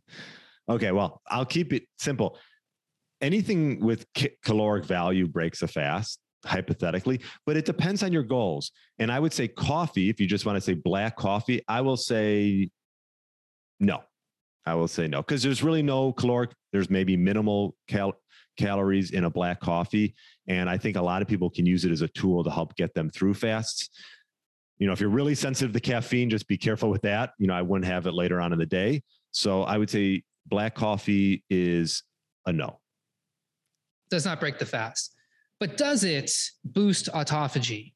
Okay, well, I'll keep it simple. Anything with caloric value breaks a fast hypothetically, but it depends on your goals. And I would say coffee, if you just want to say black coffee, I will say no. I will say no because there's really no caloric. There's maybe minimal cal- calories in a black coffee, and I think a lot of people can use it as a tool to help get them through fasts. You know, if you're really sensitive to caffeine, just be careful with that. You know, I wouldn't have it later on in the day. So I would say black coffee is a no. Does not break the fast but does it boost autophagy?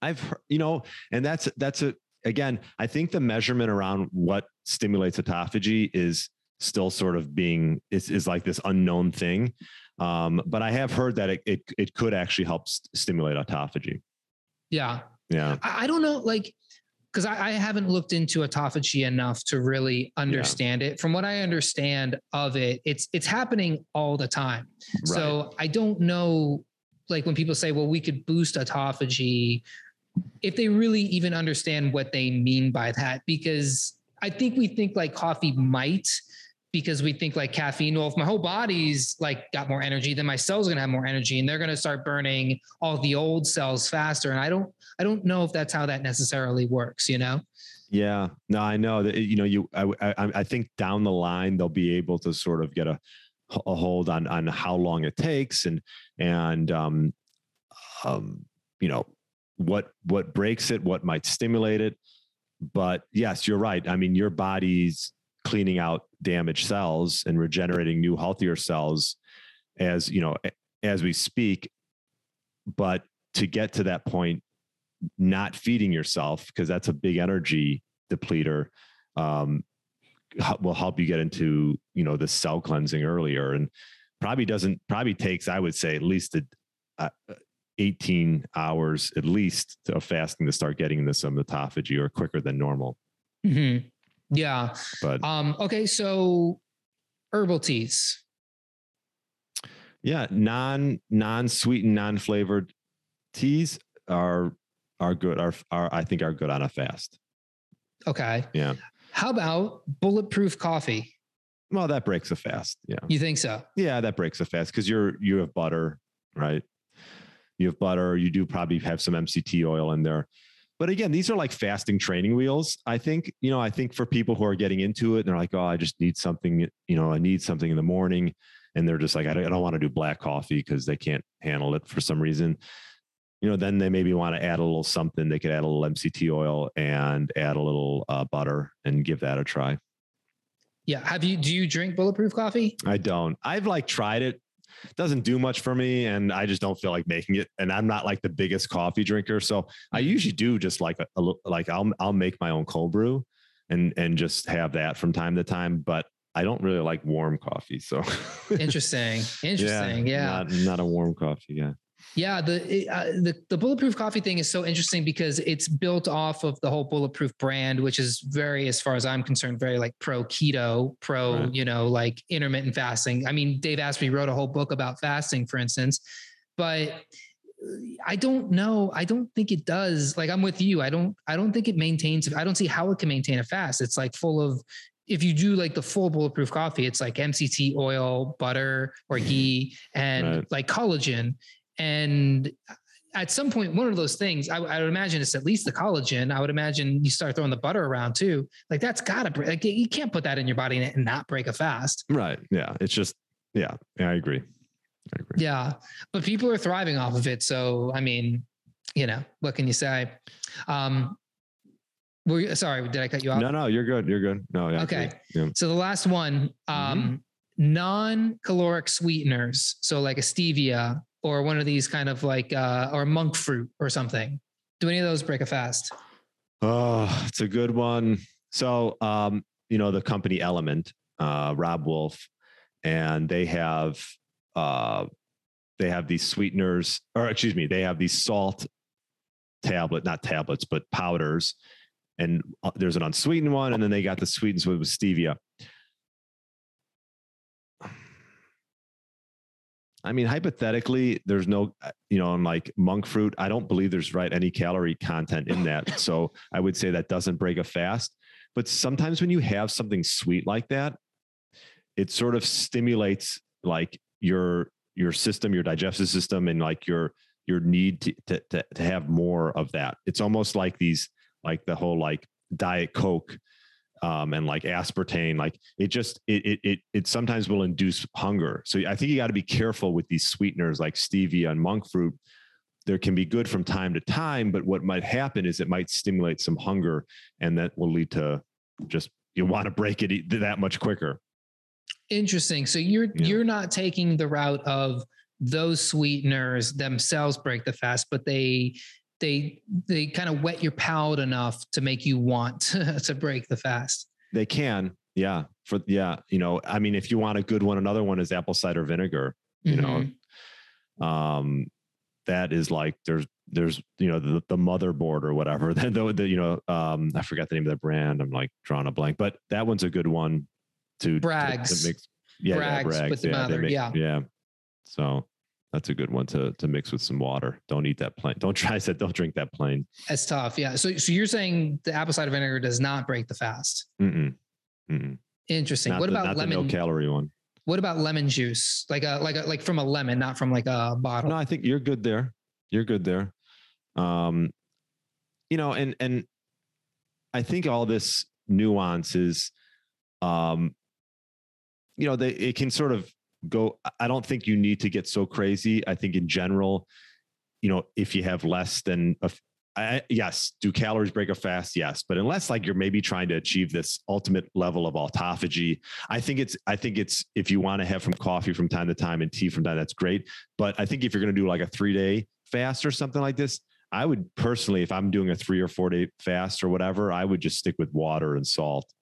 I've heard, you know, and that's that's a again, I think the measurement around what stimulates autophagy is still sort of being is, is like this unknown thing. Um, but I have heard that it, it, it could actually help st- stimulate autophagy. Yeah. Yeah. I, I don't know, like, because I, I, haven't looked into autophagy enough to really understand yeah. it. From what I understand of it, it's it's happening all the time. Right. So I don't know, like when people say, "Well, we could boost autophagy," if they really even understand what they mean by that, because I think we think like coffee might because we think like caffeine. Well, if my whole body's like got more energy, then my cells are gonna have more energy, and they're gonna start burning all the old cells faster. And I don't, I don't know if that's how that necessarily works. You know? Yeah. No, I know that. You know, you. I, I, I think down the line they'll be able to sort of get a, a hold on on how long it takes and and um, um, you know what what breaks it, what might stimulate it. But yes, you're right. I mean, your body's cleaning out damaged cells and regenerating new healthier cells as you know as we speak but to get to that point not feeding yourself because that's a big energy depleter um, will help you get into you know the cell cleansing earlier and probably doesn't probably takes i would say at least a, uh, 18 hours at least of fasting to start getting into some autophagy or quicker than normal mm-hmm. Yeah. But um, okay, so herbal teas. Yeah, non non sweetened, non flavored teas are are good. Are are I think are good on a fast. Okay. Yeah. How about bulletproof coffee? Well, that breaks a fast. Yeah. You think so? Yeah, that breaks a fast because you're you have butter, right? You have butter. You do probably have some MCT oil in there. But again, these are like fasting training wheels. I think, you know, I think for people who are getting into it, they're like, oh, I just need something, you know, I need something in the morning. And they're just like, I don't, I don't want to do black coffee because they can't handle it for some reason. You know, then they maybe want to add a little something. They could add a little MCT oil and add a little uh, butter and give that a try. Yeah. Have you, do you drink bulletproof coffee? I don't. I've like tried it doesn't do much for me and I just don't feel like making it. And I'm not like the biggest coffee drinker. So I usually do just like a, a like I'll I'll make my own cold brew and and just have that from time to time. But I don't really like warm coffee. So interesting. *laughs* Interesting. Yeah. yeah. Not, not a warm coffee. Yeah. Yeah, the uh, the the bulletproof coffee thing is so interesting because it's built off of the whole bulletproof brand, which is very, as far as I'm concerned, very like pro keto, pro right. you know like intermittent fasting. I mean, Dave Asprey wrote a whole book about fasting, for instance, but I don't know. I don't think it does. Like I'm with you. I don't. I don't think it maintains. I don't see how it can maintain a fast. It's like full of. If you do like the full bulletproof coffee, it's like MCT oil, butter, or ghee, and right. like collagen and at some point, one of those things, I, I, would imagine it's at least the collagen. I would imagine you start throwing the butter around too. Like that's gotta break. Like you can't put that in your body and not break a fast. Right. Yeah. It's just, yeah. Yeah. I agree. I agree. Yeah. But people are thriving off of it. So, I mean, you know, what can you say? Um, were you, sorry, did I cut you off? No, no, you're good. You're good. No. Yeah, okay. Yeah. So the last one, um, mm-hmm. non-caloric sweeteners. So like a stevia or one of these kind of like uh, or monk fruit or something? Do any of those break a fast? Oh, it's a good one. So, um, you know, the company LMNT, uh, Robb Wolf, and they have uh, they have these sweeteners, or excuse me, they have these salt tablet, not tablets, but powders. And uh, there's an unsweetened one, and then they got the sweetens with stevia. I mean, hypothetically, there's no, uh, you know, I'm like monk fruit. I don't believe there's right any calorie content in that. *laughs* So I would say that doesn't break a fast. But sometimes when you have something sweet like that, it sort of stimulates like your your system, your digestive system, and like your your need to to to, to have more of that. It's almost like these like the whole like diet coke um, and like aspartame, like it just it, it it it sometimes will induce hunger. So I think you got to be careful with these sweeteners like stevia and monk fruit. There can be good from time to time, but what might happen is it might stimulate some hunger, and that will lead to just you want to break it that much quicker. Interesting. So you're yeah. you're not taking the route of those sweeteners themselves break the fast, but they they they kind of wet your palate enough to make you want *laughs* to, break the fast. They can, Yeah. For yeah, you know, I mean, if you want a good one, another one is apple cider vinegar. You Mhm. know, um, that is like there's there's you know the, the motherboard or whatever. Then the, the you know um, I forgot the name of the brand. I'm like drawing a blank, but that one's a good one to to- to mix. Yeah, Bragg's yeah, with the mother, make- yeah. yeah. So that's a good one to to mix with some water. Don't eat that plain. *laughs* Don't try. that. don't drink that plain. That's tough. Yeah. So so you're saying the apple cider vinegar does not break the fast. Mm-mm. Mm-mm. Interesting. Not what the, about lemon? no calorie one? what about lemon juice? Like a like a like from a lemon, not from like a bottle. No, I think you're good there. You're good there. Um, you know, and and I think all this nuance is, um, you know, they it can sort of go. I- don't think you need to get so crazy. I think in general, you know, if you have less than a I, yes, do calories break a fast? Yes, but unless like you're maybe trying to achieve this ultimate level of autophagy, I think it's I think it's if you want to have from coffee from time to time and tea from time, that's great. But I think if you're going to do like a three day fast or something like this, I would personally, if I'm doing a three or four day fast or whatever, I would just stick with water and salt.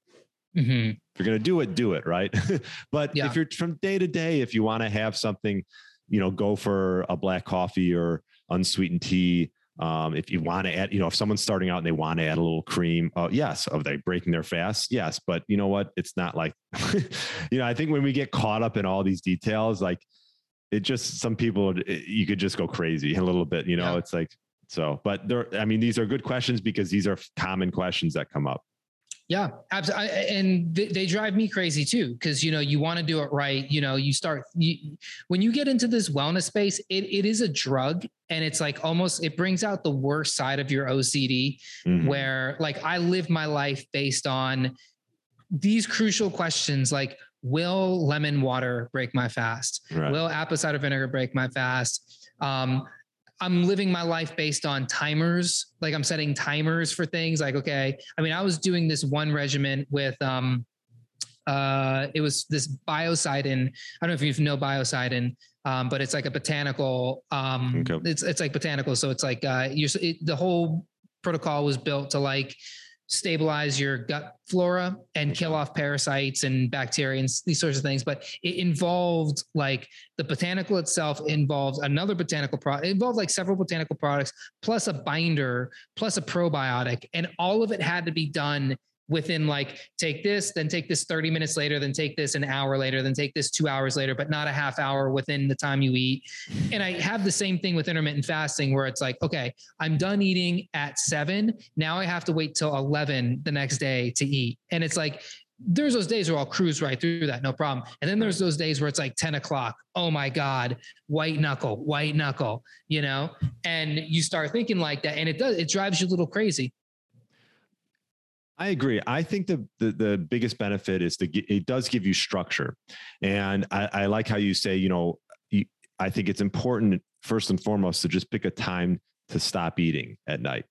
Mhm. If you're going to do it, do it right. *laughs* but Yeah. if you're from day to day, if you want to have something, you know, go for a black coffee or unsweetened tea. Um, if you want to add, you know, if someone's starting out and they want to add a little cream, uh, yes. Are they breaking their fast? Yes. But you know what? It's not like, *laughs* you know, I think when we get caught up in all these details, like it just, some people, it- you could just go crazy a little bit, you know, Yeah. it's like, so, but there, I mean, these are good questions because these are common questions that come up. Yeah, absolutely. And they, they drive me crazy too, because you know you want to do it right. You know, you start you, when you get into this wellness space, it, it is a drug, and it's like almost it brings out the worst side of your OCD. Mhm. Where like I live my life based on these crucial questions, like will lemon water break my fast? Right. Will apple cider vinegar break my fast? Um, I'm living my life based on timers. Like I'm setting timers for things. Like, okay, I mean, I was doing this one regimen with um uh it was this biocidin. I don't know if you know biocidin, um, but it's like a botanical um Okay. it's it's like botanical. So it's like uh you're it, the whole protocol was built to like stabilize your gut flora and kill off parasites and bacteria and these sorts of things. But it involved like the botanical itself involved another botanical product. It involved like several botanical products plus a binder plus a probiotic, and all of it had to be done within like take this then take this 30 minutes later then take this an hour later then take this two hours later but not a half hour within the time you eat and i have the same thing with intermittent fasting where it's like okay i'm done eating at seven now i have to wait till 11 the next day to eat and it's like there's those days where I'll cruise right through that, no problem. And then there's those days where it's like 10 o'clock. Oh my God, white knuckle, white knuckle, you know? And you start thinking like that. And it does, it drives you a little crazy. I agree. I think the, the the biggest benefit is get, it does give you structure, and I, I like how you say, you know, you, I think it's important first and foremost to just pick a time to stop eating at night,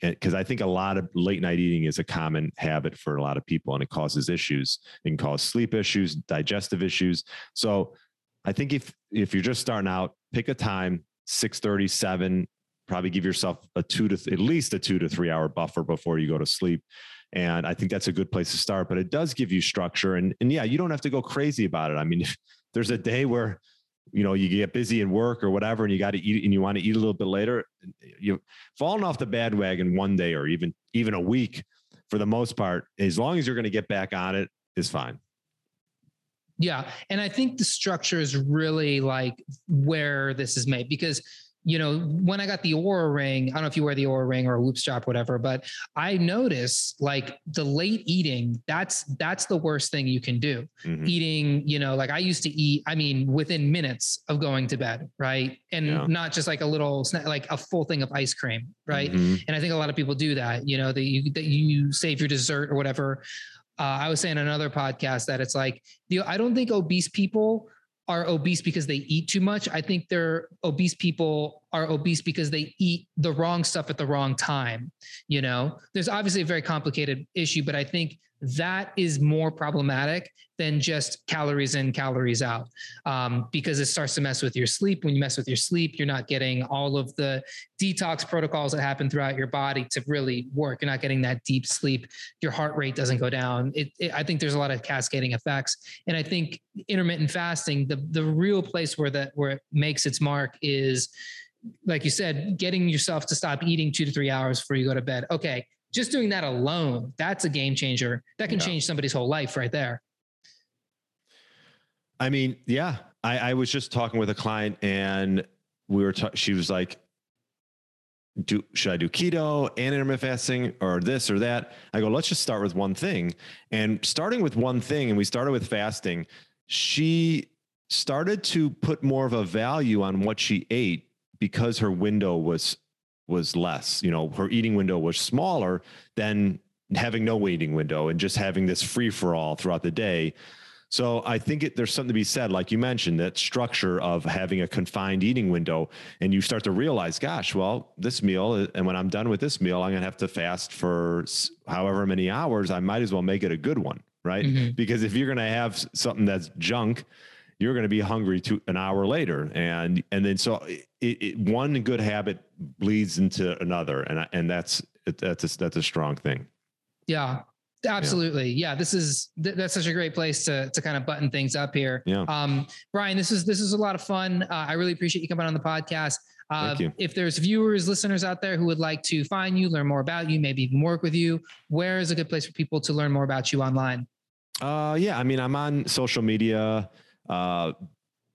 because I think a lot of late night eating is a common habit for a lot of people, and it causes issues. It can cause sleep issues, digestive issues. So, I think if if you're just starting out, pick a time six thirty, seven. Probably give yourself a two to th- at least a two to three hour buffer before you go to sleep and I think that's a good place to start. But it does give you structure, and and yeah, you don't have to go crazy about it. I mean, *laughs* if there's a day where you know you get busy in work or whatever, and you got to eat, and you want to eat a little bit later, you've fallen off the bandwagon one day or even even a week. For the most part, as long as you're going to get back on it, is fine. Yeah. And I think the structure is really like where this is made because, you know, when I got the Oura ring, I don't know if you wear the Oura ring or a Whoop strap, whatever, but I notice like the late eating, that's that's the worst thing you can do. Mhm. Eating, you know, like I used to eat, I mean, within minutes of going to bed, right? And Yeah. not just like a little snack, like a full thing of ice cream, right? Mhm. And I think a lot of people do that, you know, that you that you save your dessert or whatever. Uh, I was saying another podcast that it's like the I don't think obese people are obese because they eat too much. I think they're obese people are obese because they eat the wrong stuff at the wrong time. You know, there's obviously a very complicated issue, but I think that is more problematic than just calories in, calories out, um, because it starts to mess with your sleep. When you mess with your sleep, you're not getting all of the detox protocols that happen throughout your body to really work. You're not getting that deep sleep. Your heart rate doesn't go down. It, it, I think there's a lot of cascading effects, and I think intermittent fasting, the the real place where that where it makes its mark is like you said, getting yourself to stop eating two to three hours before you go to bed. Okay, just doing that alone, that's a game changer. That can yeah. change somebody's whole life right there. I mean, yeah, I, I was just talking with a client and we were, ta- she was like, do, should I do keto and intermittent fasting or this or that? I go, let's just start with one thing. And starting with one thing, and we started with fasting, she started to put more of a value on what she ate because her window was was less. You know, her eating window was smaller than having no eating window and just having this free for all throughout the day. So I think it, there's something to be said, like you mentioned, that structure of having a confined eating window, and you start to realize, gosh, well, this meal, and when I'm done with this meal, I'm going to have to fast for however many hours. I might as well make it a good one, right? Mm-hmm. Because if you're going to have something that's junk, you're going to be hungry to an hour later. And and then so it, it, one good habit bleeds into another. And I, and that's that's a, that's a strong thing. Yeah absolutely. Yeah. yeah this is that's such a great place to to kind of button things up here. Yeah. Um brian this is this is a lot of fun. Uh, i really appreciate you coming on the podcast. Uh, if there's viewers, listeners out there who would like to find you, learn more about you, maybe even work with you, where is a good place for people to learn more about you online? Uh, yeah, I mean, I'm on social media. Uh,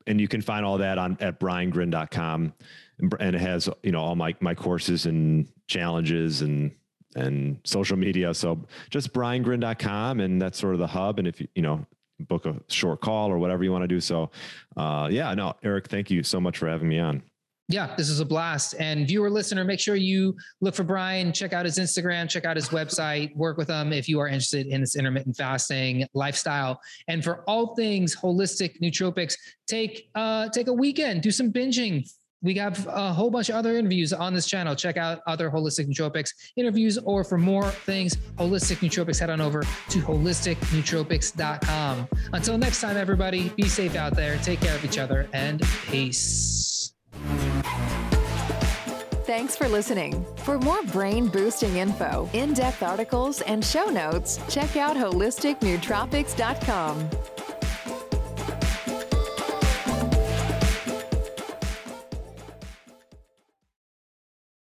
and you can find all that on at briangryn.com and it has you know all my my courses and challenges and and social media. So just briangryn.com and that's sort of the hub. And if you you know book a short call or whatever you want to do. So uh, yeah no eric thank you so much for having me on yeah, this is a blast. And viewer, listener, make sure you look for Brian, check out his Instagram, check out his website, work with him if you are interested in this intermittent fasting lifestyle. And for all things holistic nootropics, take uh, take a weekend, do some binging. We have a whole bunch of other interviews on this channel. Check out other holistic nootropics interviews, or for more things, holistic nootropics, head on over to holisticnootropics.com. Until next time, everybody, be safe out there, take care of each other, and peace. Thanks for listening. For more brain boosting info, in depth articles, and show notes, check out holisticnootropics.com.